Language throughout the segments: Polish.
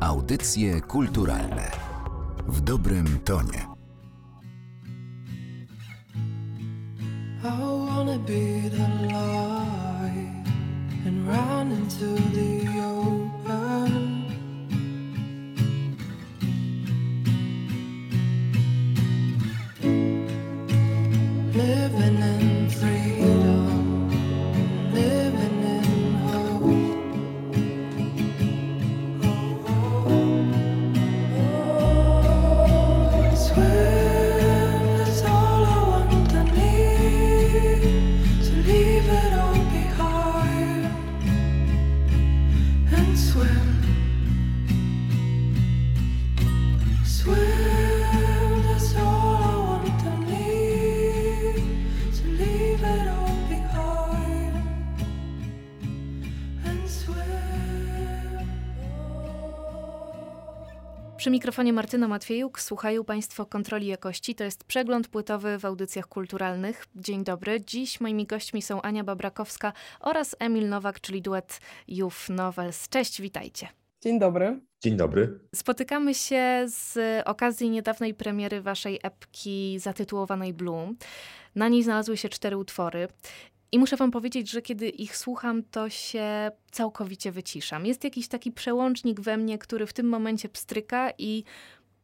Audycje kulturalne w dobrym tonie. I wanna be the light and run into the Przy mikrofonie Martyna Matwiejuk słuchają Państwo kontroli jakości. To jest przegląd płytowy w audycjach kulturalnych. Dzień dobry. Dziś moimi gośćmi są Ania Babrakowska oraz Emil Nowak, czyli duet Youth Novels. Cześć, witajcie. Dzień dobry. Dzień dobry. Spotykamy się z okazji niedawnej premiery waszej epki zatytułowanej Blue. Na niej znalazły się cztery utwory. I muszę wam powiedzieć, że kiedy ich słucham, to się całkowicie wyciszam. Jest jakiś taki przełącznik we mnie, który w tym momencie pstryka i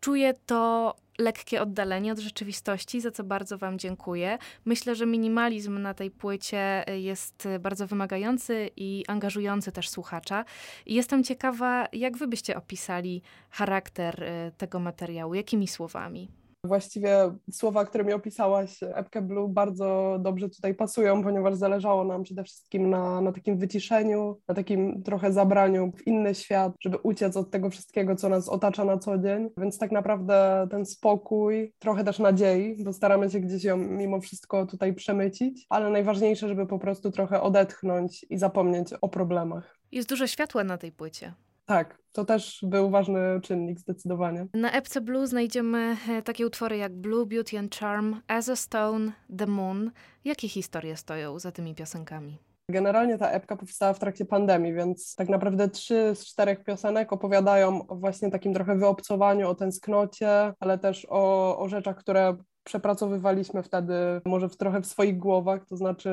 czuję to lekkie oddalenie od rzeczywistości, za co bardzo wam dziękuję. Myślę, że minimalizm na tej płycie jest bardzo wymagający i angażujący też słuchacza. Jestem ciekawa, jak wy byście opisali charakter y, tego materiału, jakimi słowami? Właściwie słowa, którymi opisałaś epkę Blue bardzo dobrze tutaj pasują, ponieważ zależało nam przede wszystkim na, na takim wyciszeniu, na takim trochę zabraniu w inny świat, żeby uciec od tego wszystkiego, co nas otacza na co dzień. Więc tak naprawdę ten spokój, trochę też nadziei, bo staramy się gdzieś ją mimo wszystko tutaj przemycić, ale najważniejsze, żeby po prostu trochę odetchnąć i zapomnieć o problemach. Jest dużo światła na tej płycie. Tak, to też był ważny czynnik zdecydowanie. Na epce Blue znajdziemy e, takie utwory jak Blue, Beauty and Charm, As a Stone, The Moon. Jakie historie stoją za tymi piosenkami? Generalnie ta epka powstała w trakcie pandemii, więc tak naprawdę trzy z czterech piosenek opowiadają o właśnie takim trochę wyobcowaniu, o tęsknocie, ale też o, o rzeczach, które przepracowywaliśmy wtedy może w, trochę w swoich głowach, to znaczy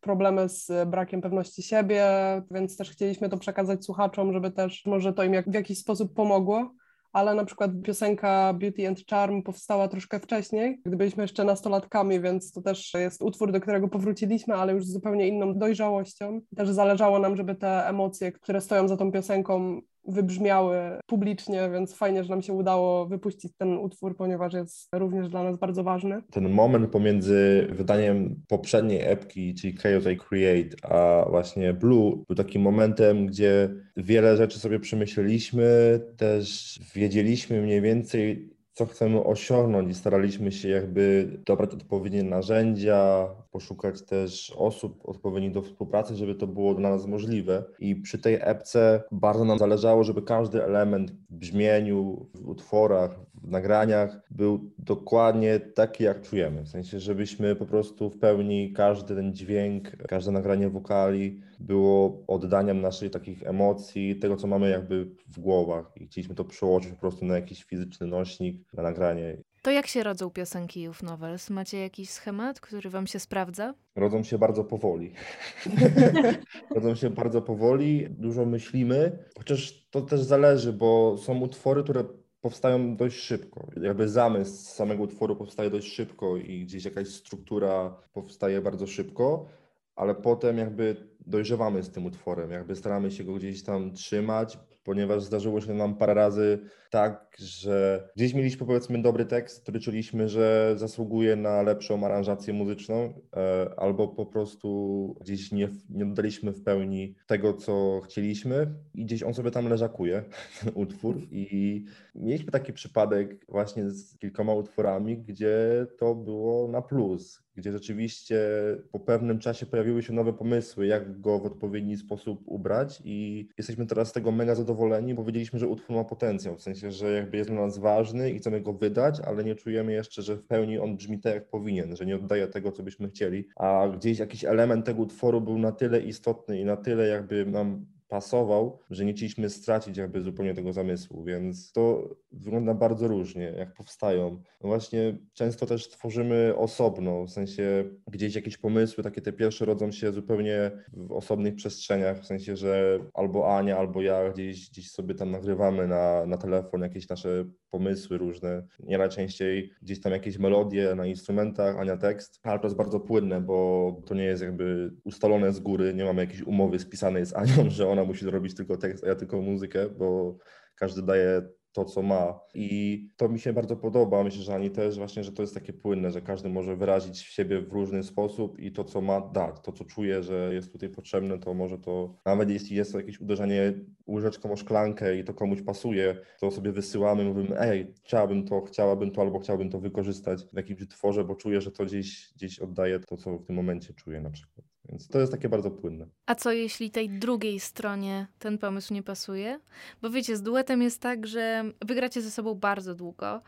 problemy z brakiem pewności siebie, więc też chcieliśmy to przekazać słuchaczom, żeby też może to im jak, w jakiś sposób pomogło ale na przykład piosenka Beauty and Charm powstała troszkę wcześniej, gdy byliśmy jeszcze nastolatkami, więc to też jest utwór, do którego powróciliśmy, ale już z zupełnie inną dojrzałością. Też zależało nam, żeby te emocje, które stoją za tą piosenką, wybrzmiały publicznie, więc fajnie, że nam się udało wypuścić ten utwór, ponieważ jest również dla nas bardzo ważny. Ten moment pomiędzy wydaniem poprzedniej epki, czyli Chaos I Create, a właśnie Blue, był takim momentem, gdzie wiele rzeczy sobie przemyśleliśmy, też wiedzieliśmy mniej więcej, co chcemy osiągnąć i staraliśmy się jakby dobrać odpowiednie narzędzia, poszukać też osób odpowiednich do współpracy, żeby to było dla nas możliwe. I przy tej epce bardzo nam zależało, żeby każdy element w brzmieniu, w utworach, w nagraniach był dokładnie taki, jak czujemy. W sensie, żebyśmy po prostu w pełni każdy ten dźwięk, każde nagranie wokali było oddaniem naszych takich emocji, tego, co mamy jakby w głowach. I chcieliśmy to przełożyć po prostu na jakiś fizyczny nośnik, na nagranie. To jak się rodzą piosenki Youth Novels? Macie jakiś schemat, który wam się sprawdza? Rodzą się bardzo powoli. Rodzą się bardzo powoli, dużo myślimy, chociaż to też zależy, bo są utwory, które powstają dość szybko. Jakby zamysł samego utworu powstaje dość szybko i gdzieś jakaś struktura powstaje bardzo szybko, ale potem jakby dojrzewamy z tym utworem, jakby staramy się go gdzieś tam trzymać, ponieważ zdarzyło się nam parę razy tak, że gdzieś mieliśmy powiedzmy dobry tekst, który czuliśmy, że zasługuje na lepszą aranżację muzyczną, e, albo po prostu gdzieś nie, nie dodaliśmy w pełni tego, co chcieliśmy i gdzieś on sobie tam leżakuje, ten utwór. I mieliśmy taki przypadek właśnie z kilkoma utworami, gdzie to było na plus, gdzie rzeczywiście po pewnym czasie pojawiły się nowe pomysły, jak go w odpowiedni sposób ubrać i jesteśmy teraz z tego mega zadowoleni, bo wiedzieliśmy, że utwór ma potencjał, w sensie, że jakby jest dla nas ważny i chcemy go wydać, ale nie czujemy jeszcze, że w pełni on brzmi tak, jak powinien, że nie oddaje tego, co byśmy chcieli, a gdzieś jakiś element tego utworu był na tyle istotny i na tyle jakby nam pasował, że nie chcieliśmy stracić jakby zupełnie tego zamysłu, więc to wygląda bardzo różnie, jak powstają. No właśnie często też tworzymy osobno, w sensie gdzieś jakieś pomysły, takie te pierwsze rodzą się zupełnie w osobnych przestrzeniach, w sensie, że albo Ania, albo ja gdzieś, gdzieś sobie tam nagrywamy na, na telefon jakieś nasze pomysły różne, nie najczęściej gdzieś tam jakieś melodie na instrumentach, Ania tekst, ale to jest bardzo płynne, bo to nie jest jakby ustalone z góry, nie mamy jakiejś umowy spisanej z Anią, że ona musi zrobić tylko tekst, a ja tylko muzykę, bo każdy daje to, co ma. I to mi się bardzo podoba. Myślę, że Ani też właśnie, że to jest takie płynne, że każdy może wyrazić siebie w różny sposób i to, co ma, dać. To, co czuje, że jest tutaj potrzebne, to może to, nawet jeśli jest to jakieś uderzenie łyżeczką o szklankę i to komuś pasuje, to sobie wysyłamy, mówimy, ej, chciałabym to, chciałabym to, albo chciałbym to wykorzystać w jakimś utworze, bo czuję, że to gdzieś, gdzieś oddaje to, co w tym momencie czuję na przykład. Więc to jest takie bardzo płynne. A co jeśli tej drugiej stronie ten pomysł nie pasuje? Bo wiecie, z duetem jest tak, że wygracie ze sobą bardzo długo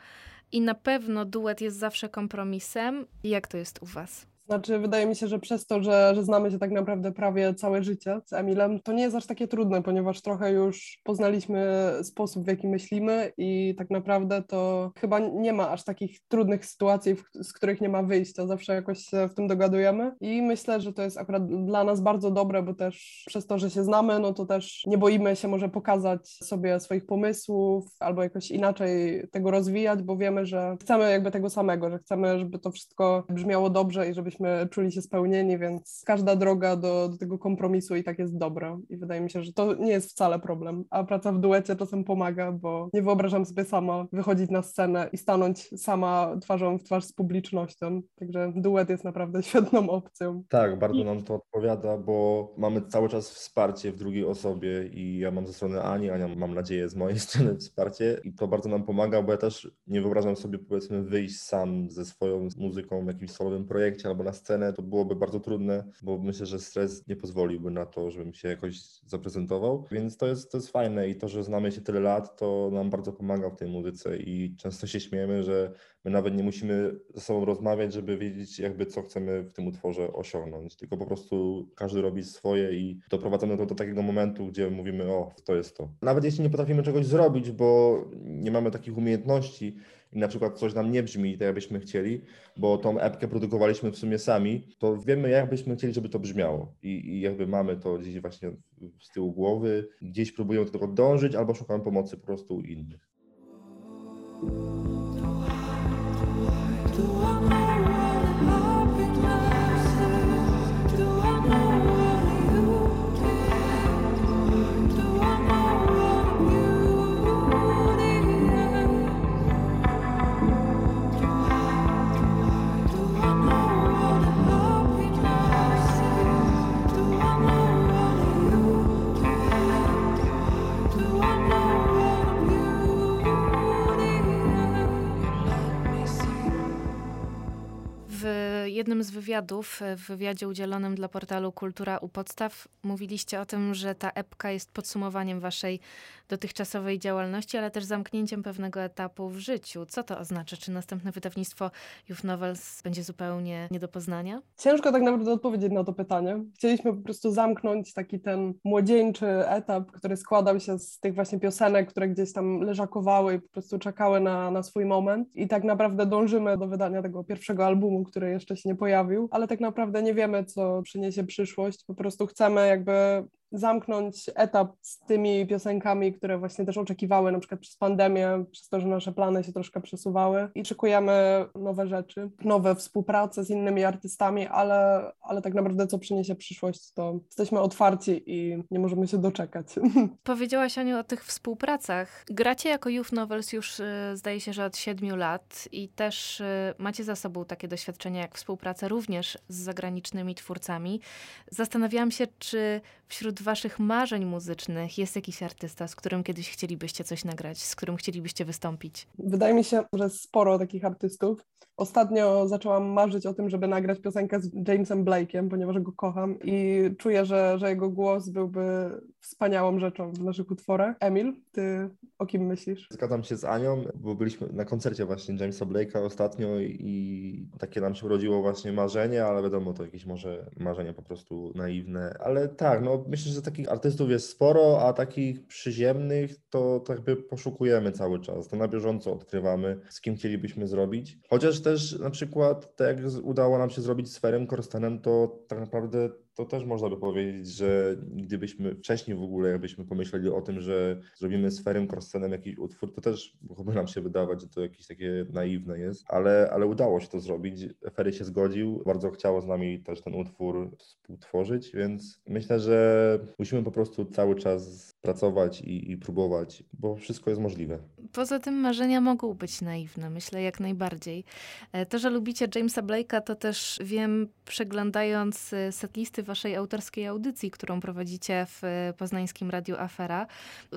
i na pewno duet jest zawsze kompromisem. Jak to jest u was? Znaczy, wydaje mi się, że przez to, że, że znamy się tak naprawdę prawie całe życie z Emilem, to nie jest aż takie trudne, ponieważ trochę już poznaliśmy sposób, w jaki myślimy i tak naprawdę to chyba nie ma aż takich trudnych sytuacji, z których nie ma wyjścia. Zawsze jakoś się w tym dogadujemy i myślę, że to jest akurat dla nas bardzo dobre, bo też przez to, że się znamy, no to też nie boimy się może pokazać sobie swoich pomysłów albo jakoś inaczej tego rozwijać, bo wiemy, że chcemy jakby tego samego, że chcemy, żeby to wszystko brzmiało dobrze i żebyśmy czuli się spełnieni, więc każda droga do, do tego kompromisu i tak jest dobra. I wydaje mi się, że to nie jest wcale problem. A praca w duecie czasem pomaga, bo nie wyobrażam sobie sama wychodzić na scenę i stanąć sama twarzą w twarz z publicznością. Także duet jest naprawdę świetną opcją. Tak, bardzo nam to odpowiada, bo mamy cały czas wsparcie w drugiej osobie i ja mam ze strony Ani, Ania mam nadzieję z mojej strony wsparcie i to bardzo nam pomaga, bo ja też nie wyobrażam sobie powiedzmy wyjść sam ze swoją muzyką w jakimś solowym projekcie albo na scenę, to byłoby bardzo trudne, bo myślę, że stres nie pozwoliłby na to, żebym się jakoś zaprezentował, więc to jest, to jest fajne i to, że znamy się tyle lat, to nam bardzo pomaga w tej muzyce i często się śmiejemy, że my nawet nie musimy ze sobą rozmawiać, żeby wiedzieć jakby co chcemy w tym utworze osiągnąć, tylko po prostu każdy robi swoje i doprowadzamy to do takiego momentu, gdzie mówimy, o, to jest to. Nawet jeśli nie potrafimy czegoś zrobić, bo nie mamy takich umiejętności, i na przykład coś nam nie brzmi tak, jakbyśmy chcieli, bo tą epkę produkowaliśmy w sumie sami, to wiemy, jak byśmy chcieli, żeby to brzmiało. I, i jakby mamy to gdzieś właśnie z tyłu głowy, gdzieś próbujemy do tego dążyć, albo szukamy pomocy po prostu u innych. Jednym z wywiadów, w wywiadzie udzielonym dla portalu Kultura u Podstaw, mówiliście o tym, że ta epka jest podsumowaniem waszej dotychczasowej działalności, ale też zamknięciem pewnego etapu w życiu. Co to oznacza? Czy następne wydawnictwo Youth Novels będzie zupełnie nie do poznania? Ciężko tak naprawdę odpowiedzieć na to pytanie. Chcieliśmy po prostu zamknąć taki ten młodzieńczy etap, który składał się z tych właśnie piosenek, które gdzieś tam leżakowały i po prostu czekały na, na swój moment. I tak naprawdę dążymy do wydania tego pierwszego albumu, który jeszcze się nie pojawił, ale tak naprawdę nie wiemy, co przyniesie przyszłość. Po prostu chcemy jakby zamknąć etap z tymi piosenkami, które właśnie też oczekiwały na przykład przez pandemię, przez to, że nasze plany się troszkę przesuwały i szykujemy nowe rzeczy, nowe współprace z innymi artystami, ale, ale tak naprawdę co przyniesie przyszłość, to jesteśmy otwarci i nie możemy się doczekać. Powiedziałaś Aniu o tych współpracach. Gracie jako Youth Novels już y, zdaje się, że od siedmiu lat i też y, macie za sobą takie doświadczenia jak współpraca również z zagranicznymi twórcami. Zastanawiałam się, czy wśród waszych marzeń muzycznych jest jakiś artysta, z którym kiedyś chcielibyście coś nagrać, z którym chcielibyście wystąpić? Wydaje mi się, że sporo takich artystów. Ostatnio zaczęłam marzyć o tym, żeby nagrać piosenkę z Jamesem Blake'em, ponieważ go kocham i czuję, że, że jego głos byłby wspaniałą rzeczą w naszych utworach. Emil, ty o kim myślisz? Zgadzam się z Anią, bo byliśmy na koncercie właśnie Jamesa Blake'a ostatnio i takie nam się urodziło właśnie marzenie, ale wiadomo, to jakieś może marzenie po prostu naiwne. Ale tak, no myślę, że takich artystów jest sporo, a takich przyziemnych to, to jakby poszukujemy cały czas. To na bieżąco odkrywamy, z kim chcielibyśmy zrobić. Chociaż też na przykład, tak jak udało nam się zrobić z Ferem Korstenem, to tak naprawdę to też można by powiedzieć, że gdybyśmy wcześniej w ogóle jakbyśmy pomyśleli o tym, że zrobimy z Ferem Korstenem jakiś utwór, to też mogłoby nam się wydawać, że to jakieś takie naiwne jest, ale, ale udało się to zrobić. Fery się zgodził, bardzo chciało z nami też ten utwór współtworzyć, więc myślę, że musimy po prostu cały czas pracować i, i próbować, bo wszystko jest możliwe. Poza tym marzenia mogą być naiwne, myślę jak najbardziej. E, to, że lubicie Jamesa Blake'a, to też wiem, przeglądając e, waszej autorskiej audycji, którą prowadzicie w e, poznańskim Radiu Afera.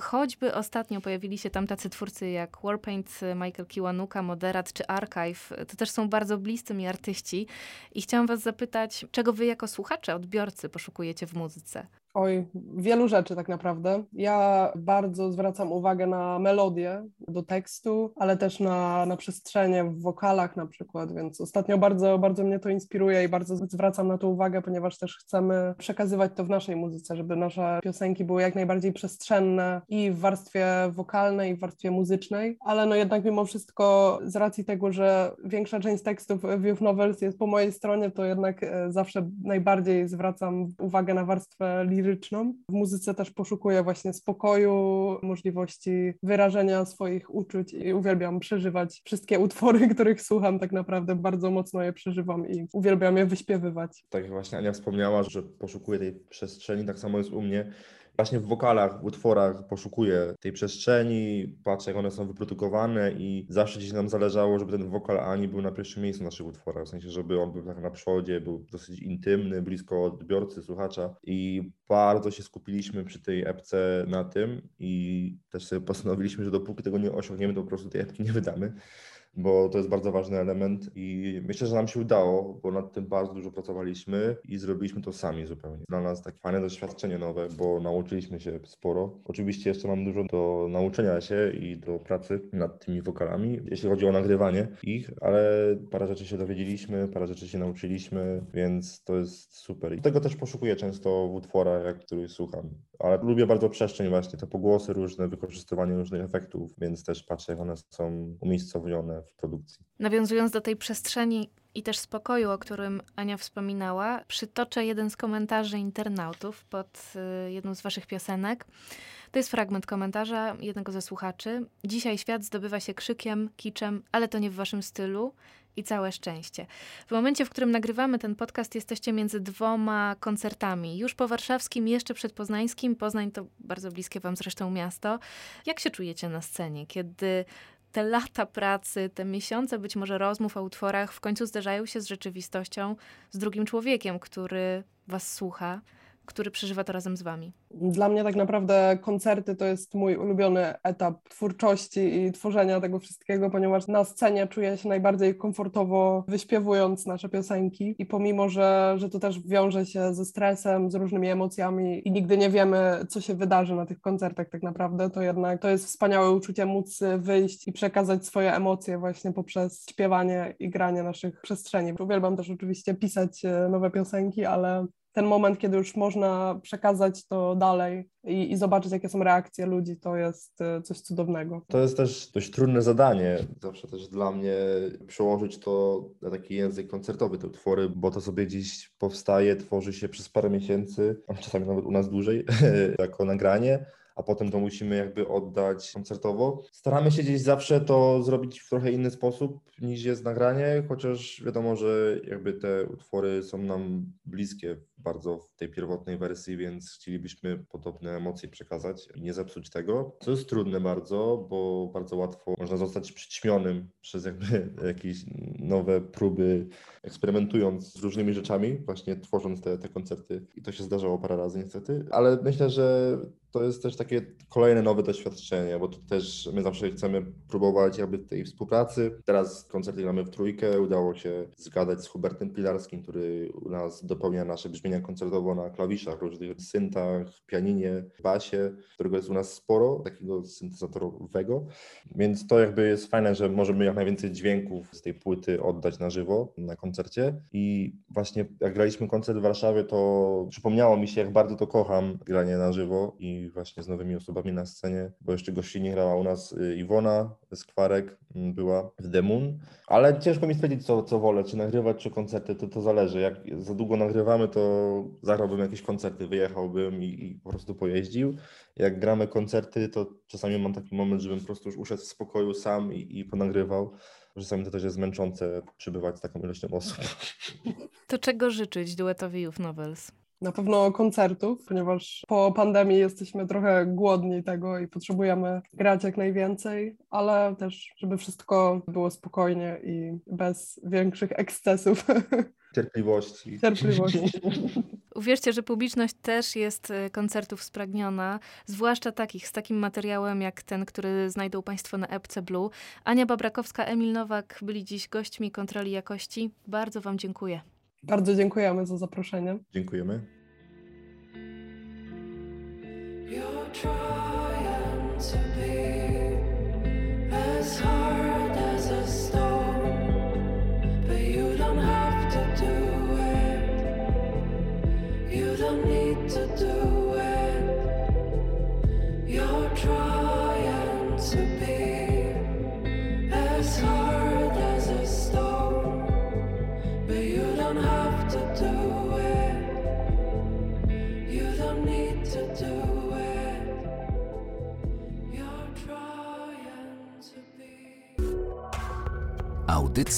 Choćby ostatnio pojawili się tam tacy twórcy jak Warpaint, Michael Kiwanuka, Moderat czy Archive. To też są bardzo bliscy mi artyści. I chciałam was zapytać, czego wy jako słuchacze, odbiorcy poszukujecie w muzyce? Oj, wielu rzeczy tak naprawdę. Ja bardzo zwracam uwagę na melodię do tekstu, ale też na, na przestrzenie w wokalach na przykład, więc ostatnio bardzo, bardzo mnie to inspiruje i bardzo zwracam na to uwagę, ponieważ też chcemy przekazywać to w naszej muzyce, żeby nasze piosenki były jak najbardziej przestrzenne i w warstwie wokalnej, i w warstwie muzycznej, ale no jednak mimo wszystko z racji tego, że większa część tekstów View Novels jest po mojej stronie, to jednak e, zawsze najbardziej zwracam uwagę na warstwę liryczną. W muzyce też poszukuję właśnie spokoju, możliwości wyrażenia swoich uczuć i uwielbiam przeżywać wszystkie utwory, których słucham, tak naprawdę bardzo mocno je przeżywam i uwielbiam je wyśpiewywać. Tak właśnie Ania wspomniała, że poszukuje tej przestrzeni, tak samo jest u mnie. Właśnie w wokalach, w utworach poszukuję tej przestrzeni, patrzę jak one są wyprodukowane i zawsze gdzieś nam zależało, żeby ten wokal Ani był na pierwszym miejscu w naszych utworach, w sensie, żeby on był tak na przodzie, był dosyć intymny, blisko odbiorcy, słuchacza. I bardzo się skupiliśmy przy tej epce na tym i też sobie postanowiliśmy, że dopóki tego nie osiągniemy, to po prostu tej epki nie wydamy bo to jest bardzo ważny element i myślę, że nam się udało, bo nad tym bardzo dużo pracowaliśmy i zrobiliśmy to sami zupełnie. Dla nas takie fajne doświadczenie nowe, bo nauczyliśmy się sporo. Oczywiście jeszcze mam dużo do nauczenia się i do pracy nad tymi wokalami, jeśli chodzi o nagrywanie ich, ale parę rzeczy się dowiedzieliśmy, parę rzeczy się nauczyliśmy, więc to jest super. I tego też poszukuję często w utworach, jak których słucham. Ale lubię bardzo przestrzeń właśnie, te pogłosy różne, wykorzystywanie różnych efektów, więc też patrzę, jak one są umiejscowione w produkcji. Nawiązując do tej przestrzeni i też spokoju, o którym Ania wspominała, przytoczę jeden z komentarzy internautów pod y, jedną z waszych piosenek. To jest fragment komentarza jednego ze słuchaczy. Dzisiaj świat zdobywa się krzykiem, kiczem, ale to nie w waszym stylu i całe szczęście. W momencie, w którym nagrywamy ten podcast, jesteście między dwoma koncertami. Już po warszawskim, jeszcze przed poznańskim. Poznań to bardzo bliskie wam zresztą miasto. Jak się czujecie na scenie, kiedy te lata pracy, te miesiące być może rozmów o utworach w końcu zderzają się z rzeczywistością, z drugim człowiekiem, który was słucha, który przeżywa to razem z wami? Dla mnie tak naprawdę koncerty to jest mój ulubiony etap twórczości i tworzenia tego wszystkiego, ponieważ na scenie czuję się najbardziej komfortowo wyśpiewując nasze piosenki i pomimo, że, że to też wiąże się ze stresem, z różnymi emocjami i nigdy nie wiemy, co się wydarzy na tych koncertach tak naprawdę, to jednak to jest wspaniałe uczucie móc wyjść i przekazać swoje emocje właśnie poprzez śpiewanie i granie naszych przestrzeni. Uwielbiam też oczywiście pisać e, nowe piosenki, ale ten moment, kiedy już można przekazać to dalej i, i, zobaczyć, jakie są reakcje ludzi, to jest e, coś cudownego. To jest też dość trudne zadanie, zawsze też dla mnie przełożyć to na taki język koncertowy, te utwory, bo to sobie gdzieś powstaje, tworzy się przez parę miesięcy, czasami nawet u nas dłużej, jako nagranie a potem to musimy jakby oddać koncertowo. Staramy się gdzieś zawsze to zrobić w trochę inny sposób niż jest nagranie, chociaż wiadomo, że jakby te utwory są nam bliskie bardzo w tej pierwotnej wersji, więc chcielibyśmy podobne emocje przekazać nie zepsuć tego, co jest trudne bardzo, bo bardzo łatwo można zostać przyćmionym przez jakby jakieś nowe próby, eksperymentując z różnymi rzeczami, właśnie tworząc te, te koncerty. I to się zdarzało parę razy niestety, ale myślę, że to jest też takie kolejne nowe doświadczenie, bo to też my zawsze chcemy próbować jakby tej współpracy. Teraz koncerty mamy w trójkę, udało się zgadać z Hubertem Pilarskim, który u nas dopełnia nasze brzmienia koncertowo na klawiszach, różnych syntach, pianinie, basie, którego jest u nas sporo, takiego syntezatorowego, więc to jakby jest fajne, że możemy jak najwięcej dźwięków z tej płyty oddać na żywo na koncercie. I właśnie jak graliśmy koncert w Warszawie, to przypomniało mi się, jak bardzo to kocham, granie na żywo i właśnie z nowymi osobami na scenie, bo jeszcze gościnnie grała u nas y, Iwona Skwarek, mm, była w Demun, ale ciężko mi stwierdzić, co, co wolę, czy nagrywać, czy koncerty, to, to zależy. Jak za długo nagrywamy, to zagrałbym jakieś koncerty, wyjechałbym i, i po prostu pojeździł. Jak gramy koncerty, to czasami mam taki moment, żebym po prostu już uszedł w spokoju sam i, i ponagrywał. Czasami to też jest męczące przybywać z taką ilością osób. To czego życzyć duetowi Youth Novels? Na pewno koncertów, ponieważ po pandemii jesteśmy trochę głodni tego i potrzebujemy grać jak najwięcej, ale też, żeby wszystko było spokojnie i bez większych ekscesów. Cierpliwości. Cierpliwości. Uwierzcie, że publiczność też jest e, koncertów spragniona, zwłaszcza takich, z takim materiałem jak ten, który znajdą Państwo na epce Blue. Ania Babrakowska, Emil Nowak byli dziś gośćmi kontroli jakości. Bardzo Wam dziękuję. Bardzo dziękujemy za zaproszenie. Dziękujemy. You're trying to be as hard